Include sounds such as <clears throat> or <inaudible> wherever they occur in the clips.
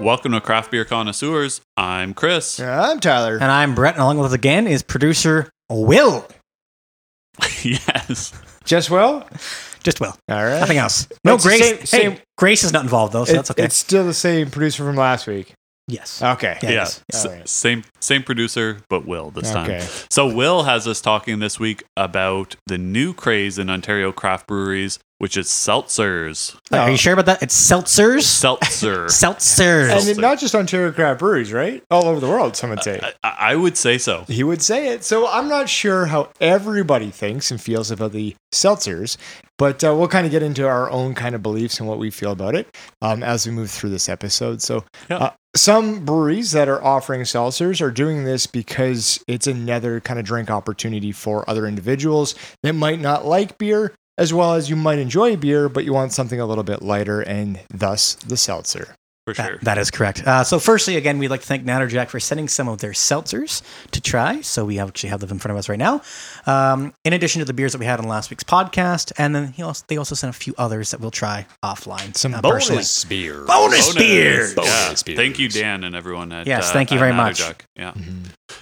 Welcome to Craft Beer Connoisseurs. I'm Chris. Yeah, I'm Tyler. And I'm Brett, and along with us again is producer Will. <laughs> yes. Just well? Just Will. All right. Nothing else. No it's the Grace. same- same- hey, Grace is not involved though, so It- that's okay. It's still the same producer from last week. yes. Okay. Yeah. Yeah. Yes. S- All right. Same same producer, but Will this time. Okay. So Will has us talking this week about the new craze in Ontario craft breweries, which is seltzers. Are you sure about that? It's seltzers. Seltzer. <laughs> Seltzers. And it- not just Ontario craft breweries, right? All over the world, some would say. I, I would say so. he would say it. So I'm not sure how everybody thinks and feels about the seltzers, but uh, we'll kind of get into our own kind of beliefs and what we feel about it um, as we move through this episode. So Yeah. uh, some breweries that are offering seltzers are doing this because it's another kind of drink opportunity for other individuals that might not like beer. As well as you might enjoy a beer, but you want something a little bit lighter, and thus the seltzer. For That- sure. that is correct. Uh, so, firstly, again, we'd like to thank Natterjack for sending some of their seltzers to try. So, we actually have them in front of us right now. Um, in addition to the beers that we had on last week's podcast, and then he also, they also sent a few others that we'll try offline. Some uh, personally. bonus beer. bonus beers. Yeah. Bonus Thank you. Dan, and everyone at Yes, uh, thank you very much. Natterjack. Yeah.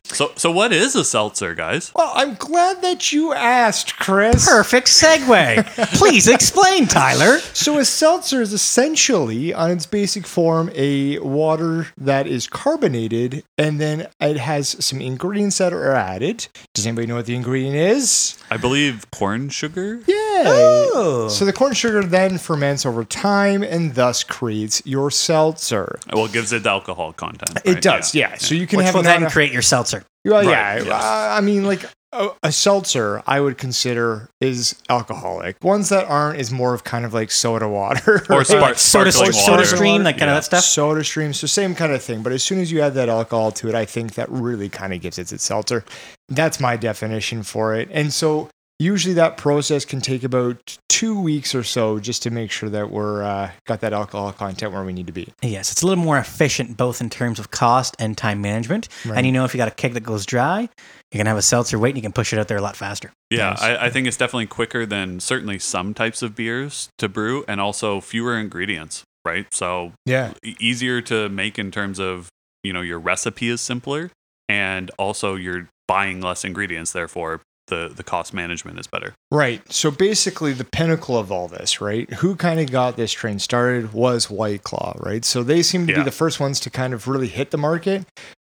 So so what is a seltzer, guys? Well, I'm glad that you asked, Chris. Perfect segue. <laughs> Please explain, Tyler. So a seltzer is essentially, on its basic form, a water that is carbonated, and then it has some ingredients that are added. Does anybody know what the ingredient is? I believe corn sugar. Yeah. Oh. So the corn sugar then ferments over time and thus creates your seltzer. Well, it gives it the alcohol content. It right? does, yeah. So you can Which have will it then create your seltzer. Well, Right, yeah. yes. Uh, I mean, like a, a seltzer, I would consider is alcoholic. Ones that aren't is more of kind of like soda water Or <laughs> spark, Soda, sparkling soda water. stream, that kind Yeah. of that stuff. Soda stream, so same kind of thing. But as soon as you add that alcohol to it, I think that really kind of gives it its seltzer. That's my definition for it. And so usually that process can take about two weeks or so just to make sure that we're uh, got that alcohol content where we need to be. Yes, it's a little more efficient both in terms of cost and time management. Right. And you know, if you got a keg that goes dry, you can have a seltzer wait and you can push it out there a lot faster. Yeah, Nice. I, I think it's definitely quicker than certainly some types of beers to brew, and also fewer ingredients. Right, so Yeah. easier to make in terms of you know your recipe is simpler, and also you're buying less ingredients. Therefore, the the cost management is better. Right. So basically, the pinnacle of all this, right? Who kind of got this train started was White Claw, right? So they seem to Yeah. be the first ones to kind of really hit the market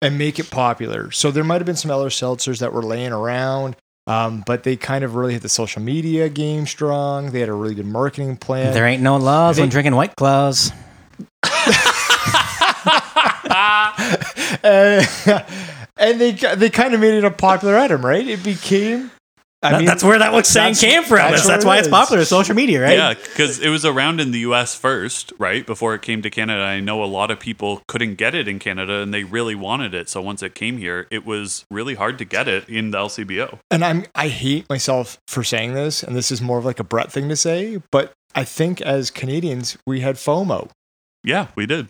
and make it popular. So there might have been some other seltzers that were laying around, um, but they kind of really hit the social media game strong. They had a really good marketing plan. There ain't no laws when drinking White Claws. Uh, <laughs> <laughs> and they they kind of made it a popular item, right? It became. I That- mean, that's where that one saying came from. that's That's, what that's it why it's is. popular. Social media, right? Yeah, because it was around in the U.S. first, right before it came to Canada. I know a lot of people couldn't get it in Canada, and they really wanted it. So once it came here, it was really hard to get it in the LCBO. and I'm I hate myself for saying this, and this is more of like a Brett thing to say, but I think as Canadians we had FOMO, Yeah, we did.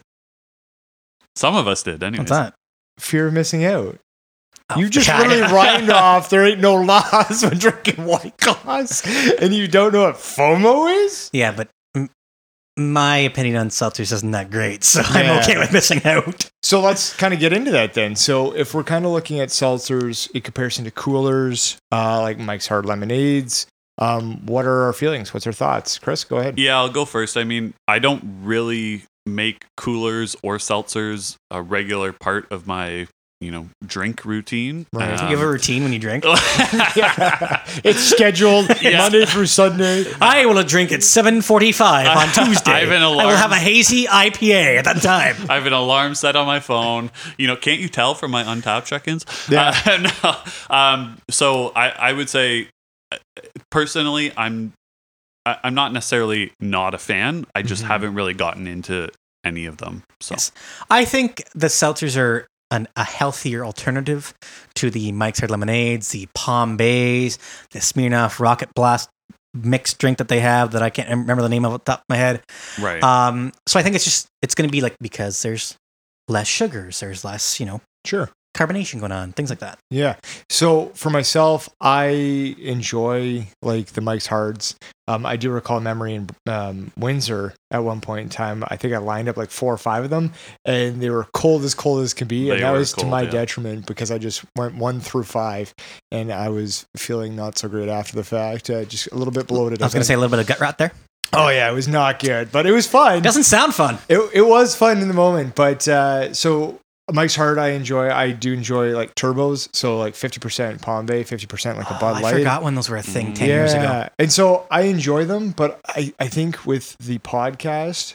Some of us did, anyways. What's that? fear of missing out. Oh, You just God. really rhymed <laughs> off. There ain't no laws when drinking White Claws, and you don't know what FOMO is. Yeah, but m- my opinion on seltzers isn't that great, so Yeah. I'm okay with missing out. So let's kind of get into that then. So if we're kind of looking at seltzers in comparison to coolers, uh, like Mike's Hard Lemonades, um, what are our feelings? What's our thoughts? Chris, go ahead. Yeah, I'll go first. I mean, I don't really make coolers or seltzers a regular part of my, you know, drink routine. Right. you have a routine when you drink. yeah. <laughs> <laughs> It's scheduled <laughs> Yeah. Monday through Sunday. I will drink at 7.45 on Tuesday. I have an I will have a hazy IPA at that time. I have an alarm set on my phone. You know, can't you tell from my Untappd check-ins? Yeah. Uh, no. Um, so I, I would say, uh, personally, I'm, I- I'm not necessarily not a fan. I just Mhm. haven't really gotten into any of them. So Yes. I think the seltzers are an, a healthier alternative to the Mike's Hard Lemonades, the Palm Bays, the Smirnoff Rocket Blast mixed drink that they have that I can't remember the name of off the top of my head. right. Um, so I think it's just it's going to be like because there's less sugars, there's less you know Sure. Carbonation going on, things like that. Yeah. So for myself, I enjoy like the Mike's Hards. Um, I do recall a memory in um, Windsor at one point in time. I think I lined up like four or five of them, and they were cold as cold as can be, They and that were was to my yeah. detriment because I just went one through five, and I was feeling not so great after the fact. Uh, just a little bit bloated. I was going to say a little bit of gut rot there. oh yeah, it was not good, but it was fun. Doesn't sound fun. It, it was fun in the moment, but uh, so Mike's Hard I enjoy. I do enjoy like turbos, so like fifty percent Palm Bay, fifty percent like a Oh, Light. I Light. forgot when those were a thing 10 years ago. And so I enjoy them, but I, I think with the podcast,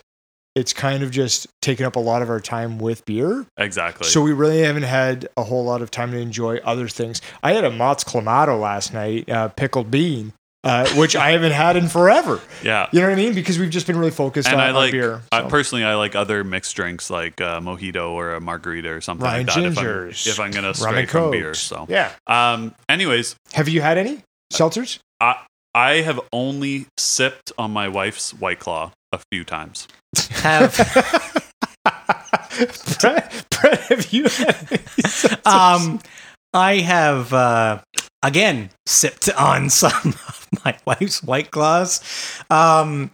it's kind of just taken up a lot of our time with beer. Exactly. So we really haven't had a whole lot of time to enjoy other things. I had a Mott's Clamato last night, uh, pickled bean, uh, which I haven't had in forever. <laughs> yeah. You know what I mean? Because we've just been really focused And on, I on like beer. I, personally, I like other mixed drinks like a mojito or a margarita or something Ryan like that. If I'm, Gingers, if I'm gonna Rum stray and from beer, so yeah. um. Anyways, Have you had any seltzers? I have only sipped on my wife's White Claw a few times. Have <laughs> Brett, Brett, have you had any um, I have uh, again sipped on some of <laughs> my wife's white claws. Um,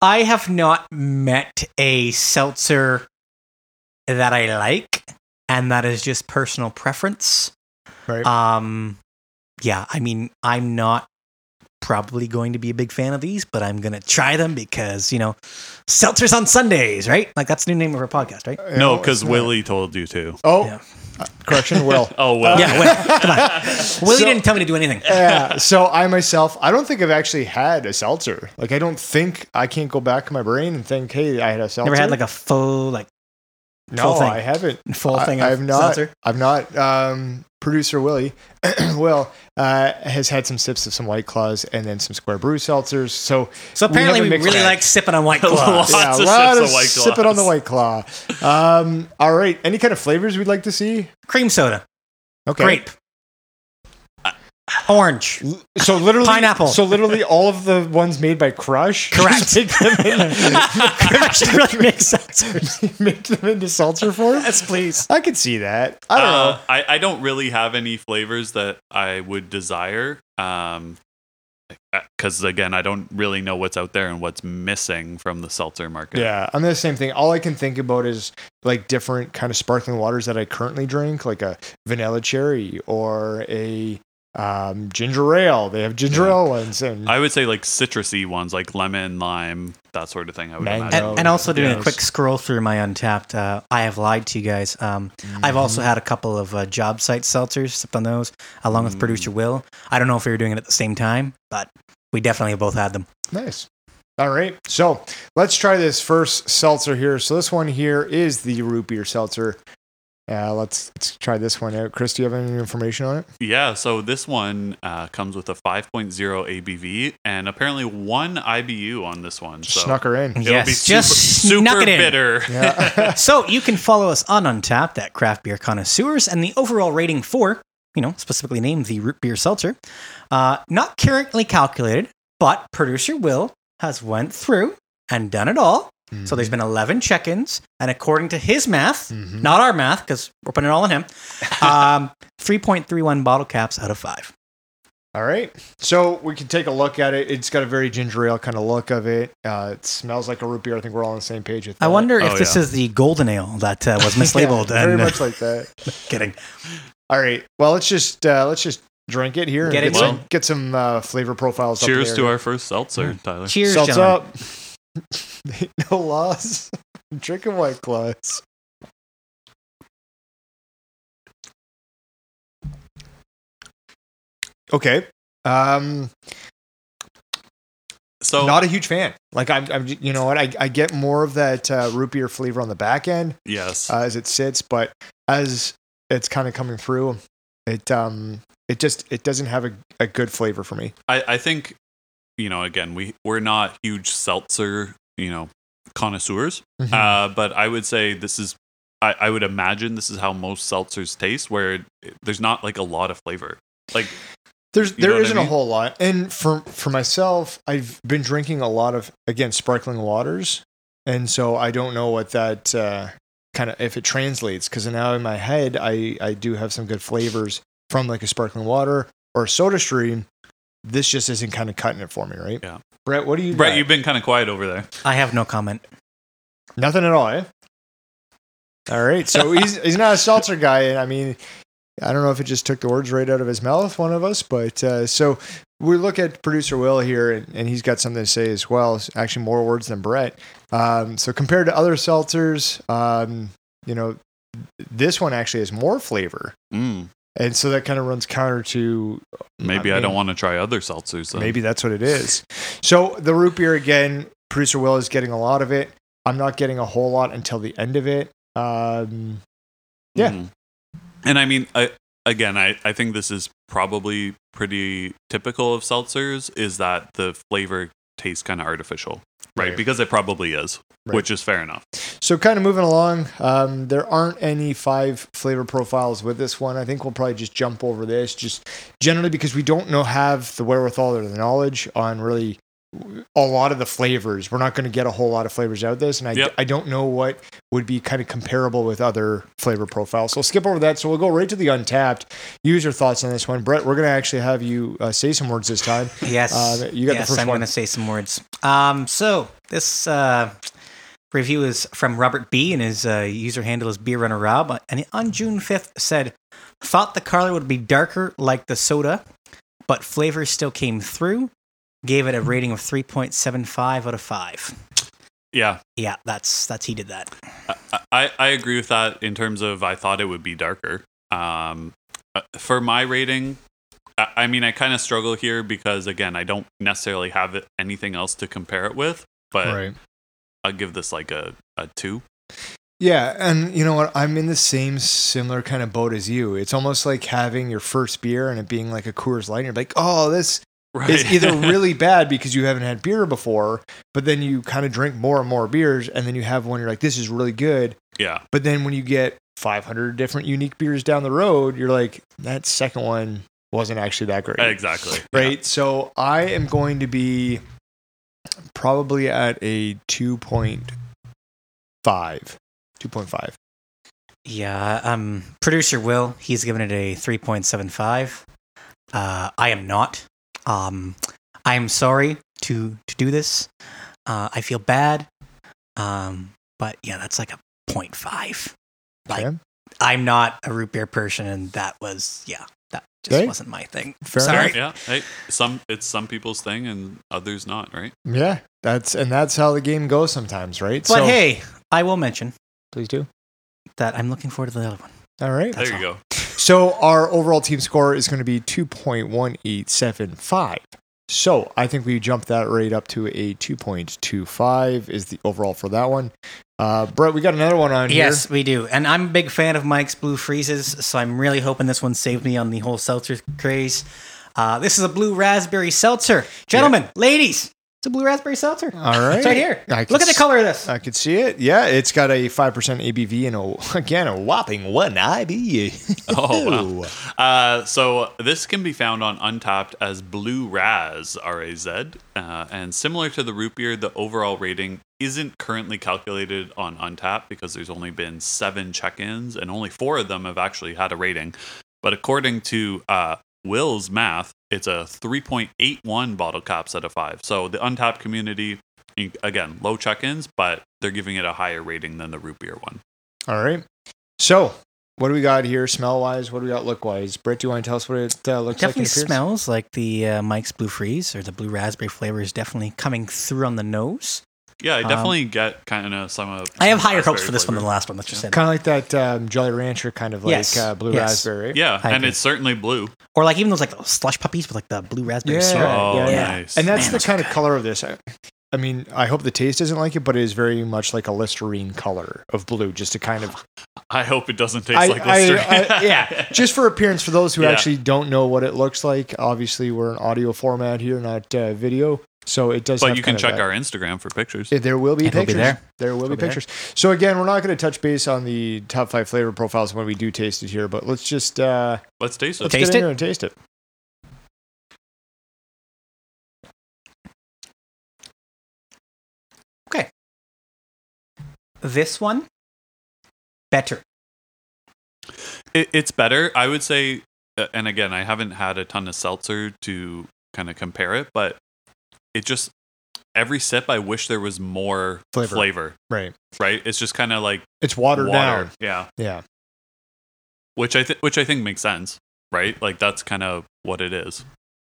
I have not met a seltzer that I like, and that is just personal preference. right. Um, yeah, I mean, I'm not probably going to be a big fan of these, but I'm gonna try them because you know, seltzers on Sundays, right? Like that's the new name of our podcast, right? You no, because it's Willie told you to. Oh, Yeah. uh, correction, Will. <laughs> Oh well. Yeah, Will, <laughs> come on. Willie So- didn't tell me to do anything. yeah. So I myself, I don't think I've actually had a seltzer. Like I don't think I can't go back in my brain and think, hey, I had a seltzer. Never had like a full like no, thing. I haven't. full I- thing of I've not. seltzer. I've not. Um, producer Willie, <clears throat> Will, uh, has had some sips of some White Claws and then some Square Brew seltzers. So So apparently have we, really bag. like sipping on white <laughs> Lots claws. of yeah, a sips lot of of White sipping on the White Claw. Um, all right. Any kind of flavors we'd like to see? Cream soda, Okay. grape, orange. So literally Pineapple. So literally all of the ones made by Crush. <laughs> Correct. just Make them, in, actually <laughs> really makes seltzers. <laughs> make them into seltzer form. Yes, please. I could see that. I don't Uh, know. I, I don't really have any flavors that I would desire. Um, because again, I don't really know what's out there and what's missing from the seltzer market. Yeah, I'm the same thing. All I can think about is like different kind of sparkling waters that I currently drink, like a vanilla cherry or a um, ginger ale. They have ginger Yeah. ale ones, and I would say like citrusy ones, like lemon, lime, that sort of thing. I would Mango. imagine. And, and also doing Yes. a quick scroll through my Untappd. Uh, I have lied to you guys. Um, I've also Mm-hmm. had a couple of uh, job site seltzers, sipped on those, along with Mm. producer Will. I don't know if we were doing it at the same time, but we definitely both had them. Nice. All right. So let's try this first seltzer here. So this one here is the root beer seltzer. Uh, let's let's try this one out. Chris, do you have any information on it? Yeah, so this one uh, comes with a 5.0 ABV and apparently one IBU on this one. So Snuck her in. it'll Yes, be just super, snuck super it in. bitter. Yeah. <laughs> So you can follow us on Untappd at Craft Beer Connoisseurs, and the overall rating for, you know, specifically named the root beer seltzer, uh, not currently calculated, but producer Will has went through and done it all. So there's been 11 check-ins, and according to his math, Mhm. not our math, because we're putting it all on him, <laughs> um, 3.31 bottle caps out of five. All right. So we can take a look at it. It's got a very ginger ale kind of look of it. Uh, it smells like a root beer. I think we're all on the same page with that. I wonder Oh, if this yeah. is the golden ale that uh, was <laughs> Yeah, mislabeled. very and, uh, much like that. <laughs> kidding. All right. Well, let's just uh, let's just drink it here. and Get get some, in. get some uh, flavor profiles. up Cheers to our first seltzer, Tyler. Cheers, Seltz up. Ain't <laughs> no laws. <laughs> Drinking white claws. Okay. Um, So not a huge fan. Like I'm, I'm, you know what? I, I get more of that uh, root beer flavor on the back end yes, uh, as it sits, but as it's kind of coming through, it um, it just it doesn't have a, a good flavor for me. I, I think you know again we we're not huge seltzer you know connoisseurs, Mhm. uh, but I would say this is. I, I would imagine this is how most seltzers taste, where it, there's not like a lot of flavor. Like There's You there what I isn't a whole lot, and for for myself, I've been drinking a lot of again sparkling waters, and so I don't know what that uh, kind of if it translates because now in my head I I do have some good flavors from like a sparkling water or a soda stream. This just isn't kind of cutting it for me, right? Yeah. Brett, what do you? Brett, got? you've been kind of quiet over there. I have no comment. Nothing at all, eh? All right. So he's <laughs> he's not a seltzer guy, and I mean, I don't know if it just took the words right out of his mouth, one of us, but uh, so we look at producer Will here, and, and he's got something to say as well. It's actually, more words than Brett. Um, so compared to other seltzers, um, you know, this one actually has more flavor, Mm, and so that kind of runs counter to maybe I, mean, don't want to try other seltzers. Then. Maybe that's what it is. So the root beer again, producer Will is getting a lot of it. I'm not getting a whole lot until the end of it. Um, Yeah. Mhm. And I mean, I, again, I, I think this is probably pretty typical of seltzers is that the flavor tastes kind of artificial, right? Right. Because it probably is, Right. which is fair enough. so kind of moving along. Um, there aren't any five flavor profiles with this one. I think we'll probably just jump over this, just generally because we don't know have the wherewithal or the knowledge on really a lot of the flavors. We're not going to get a whole lot of flavors out of this, and I, Yep. I don't know what would be kind of comparable with other flavor profiles. So we'll skip over that. So we'll go right to the Untappd. Use your thoughts on this one, Brett. We're going to actually have you uh, say some words this time. <laughs> Yes. Uh, you got the yes, first I'm one. going to say some words. Um, so this uh, review is from Robert B, and his uh, user handle is Beer Runner Rob. And on June 5th, said, "Thought the color would be darker like the soda, but flavor still came through. Gave it a rating of 3.75 out of five. Yeah, Yeah, that's that's he did that. I, I, I agree with that in terms of I thought it would be darker. Um, uh, for my rating, I, I mean, I kind of struggle here because, again, I don't necessarily have it, anything else to compare it with, but I'll give this like a, a two. Yeah, and you know what? I'm in the same similar kind of boat as you. It's almost like having your first beer and it being like a Coors Light. And you're like, oh, this Right. is either <laughs> really bad because you haven't had beer before, but then you kind of drink more and more beers, and then you have one you're like, this is really good. yeah. But then when you get 500 different unique beers down the road, you're like, that second one wasn't actually that great. Exactly. Right. So I am going to be probably at a 2.5. 2.5. Yeah, um, producer Will, he's given it a 3.75. Uh, I am not. Um, I am sorry to to do this. Uh, I feel bad. Um, but yeah, that's like a 0.5. Like Okay. I'm not a root beer person, and that was yeah, that just Okay. wasn't my thing. Fair sorry. enough. Yeah. Hey, some it's some people's thing and others not, right? Yeah, that's and that's how the game goes sometimes, right? But hey, I will mention please do. that I'm looking forward to the other one. All right. That's there you all. go. So our overall team score is going to be 2.1875. So I think we jumped that rate up to a 2.25 is the overall for that one. Uh, Brett, we got another one on here. Yes, here. we do. And I'm a big fan of Mike's Blue Freezes, so I'm really hoping this one saved me on the whole seltzer craze. Uh, this is a blue raspberry seltzer. Gentlemen, ladies, it's a blue raspberry seltzer. All <laughs> right. It's right here. I Look at the color of this. I could see it. Yeah, it's got a 5% ABV and a, <laughs> again, a whopping one IBU. Oh, wow. <laughs> Uh, so this can be found on Untappd as Blue Raz, R A Z. Uh, and similar to the root beer, the overall rating isn't currently calculated on Untappd because there's only been seven check ins and only four of them have actually had a rating. But according to uh, Will's math, it's a 3.81 bottle caps out of five. So the Untappd community, again, low check ins, but they're giving it a higher rating than the root beer one. All right. So what do we got here smell wise? What do we got look wise? Brett, do you want to tell us what it uh, looks Definitely like? in appearance? smells like the uh, Mike's Blue Freeze or the blue raspberry flavor is definitely coming through on the nose. Yeah, I Um, definitely get kind of some of. I have higher hopes for this one than the last one. Let's just say. Kind of like that um, Jolly Rancher kind of like Yes, uh, blue yes. raspberry. Yeah, I and agree. it's certainly blue. Or like even those like slush puppies with like the blue raspberry Yeah, syrup. Oh, yeah, yeah. nice. And that's Man, the those kind are of color of this. I, I mean, I hope the taste isn't like it, but it is very much like a Listerine color of blue, just to kind of I hope it doesn't taste I- like I- Listerine. I- yeah, <laughs> just for appearance. For those who Yeah. actually don't know what it looks like, obviously we're an audio format here, not uh, video, so it does. but have you can check our Instagram for pictures. Yeah, There will be It'll be pictures. there. There will be It'll be there. pictures. So again, we're not going to touch base on the top five flavor profiles when we do taste it here, but let's just uh, Let's taste it. let's Taste get in it? here and taste it. Okay. This one better? It, it's better, I would say. uh, And again, I haven't had a ton of seltzer to kind of compare it, but it just every sip, I wish there was more Flavor. flavor. Right. right? It's just kind of like It's watered water, down. yeah. Yeah. Which I think, which I think makes sense, right? Like that's kind of what it is.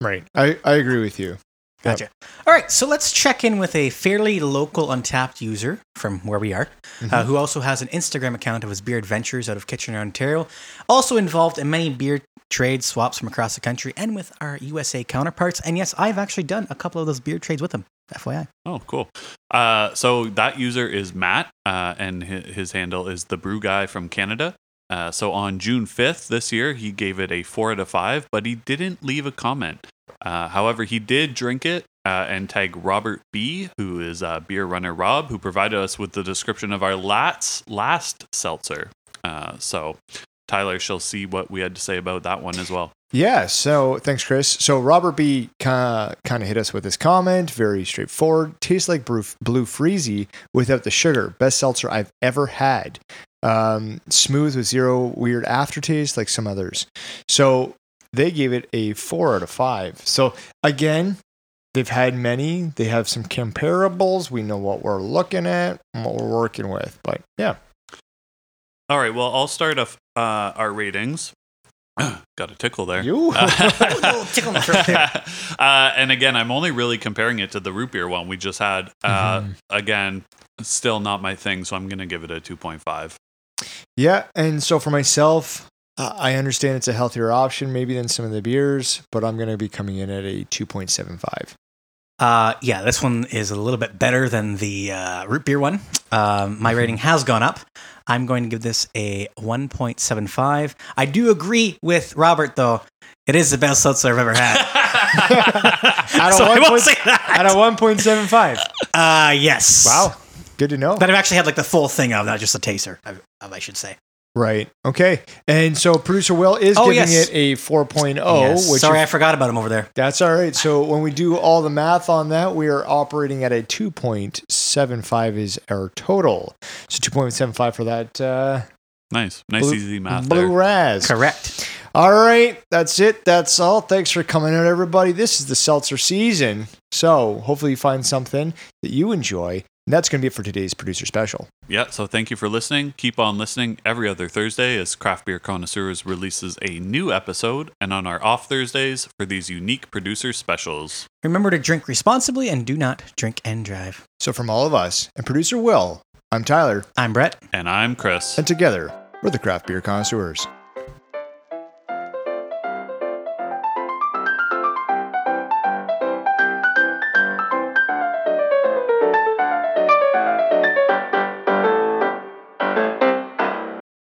Right. I, I agree with you. Gotcha. All right, so let's check in with a fairly local Untappd user from where we are, uh, who also has an Instagram account of his beer adventures out of Kitchener, Ontario. Also involved in many beer trade swaps from across the country and with our USA counterparts. And yes, I've actually done a couple of those beer trades with him. FYI. Oh, cool. Uh, so that user is Matt, uh, and his, his handle is the Brew Guy from Canada. Uh, so on June 5th this year, he gave it a four out of five, but he didn't leave a comment. Uh, however, he did drink it uh, and tag Robert B, who is uh, beer runner Rob, who provided us with the description of our last last seltzer. Uh, so Tyler shall see what we had to say about that one as well. Yeah. So thanks, Chris. So Robert B kind of hit us with his comment. Very straightforward. Tastes like blue, blue freezy without the sugar. Best seltzer I've ever had. Um, smooth with zero weird aftertaste like some others. So they gave it a four out of five. So again, they've had many. They have some comparables. We know what we're looking at and what we're working with. But yeah. All right, well, I'll start off uh, our ratings. <clears throat> Got a tickle there. You. <laughs> <laughs> tickle in the throat there. <laughs> uh, and again, I'm only really comparing it to the root beer one we just had. Uh, Mhm. Again, still not my thing, so I'm going to give it a 2.5. Yeah, and so for myself, I understand it's a healthier option maybe than some of the beers, but I'm going to be coming in at a 2.75. Uh, yeah, this one is a little bit better than the uh, root beer one. Um, my rating has gone up. I'm going to give this a 1.75. I do agree with Robert, though. It is the best seltzer I've ever had. <laughs> Out of <laughs> so I won't say that. At a 1.75. Uh, yes. Wow, good to know. That I've actually had like the full thing of, not just a taster, of, I should say. Right. Okay. And so producer Will is Oh, giving yes. it a 4.0, Yes. which Sorry, if- I forgot about him over there. that's all right. So when we do all the math on that, we are operating at a 2.75 is our total. So 2.75 for that uh, nice. Nice, Blue- easy math blue there. raz. Correct. All right, that's it. That's all. Thanks for coming out, everybody. This is the seltzer season. So hopefully you find something that you enjoy. And that's going to be it for today's producer special. Yeah, so thank you for listening. Keep on listening every other Thursday as Craft Beer Connoisseurs releases a new episode, and on our off Thursdays for these unique producer specials. Remember to drink responsibly and do not drink and drive. So from all of us and producer Will, I'm Tyler, I'm Brett. And I'm Chris. and together we're the Craft Beer Connoisseurs.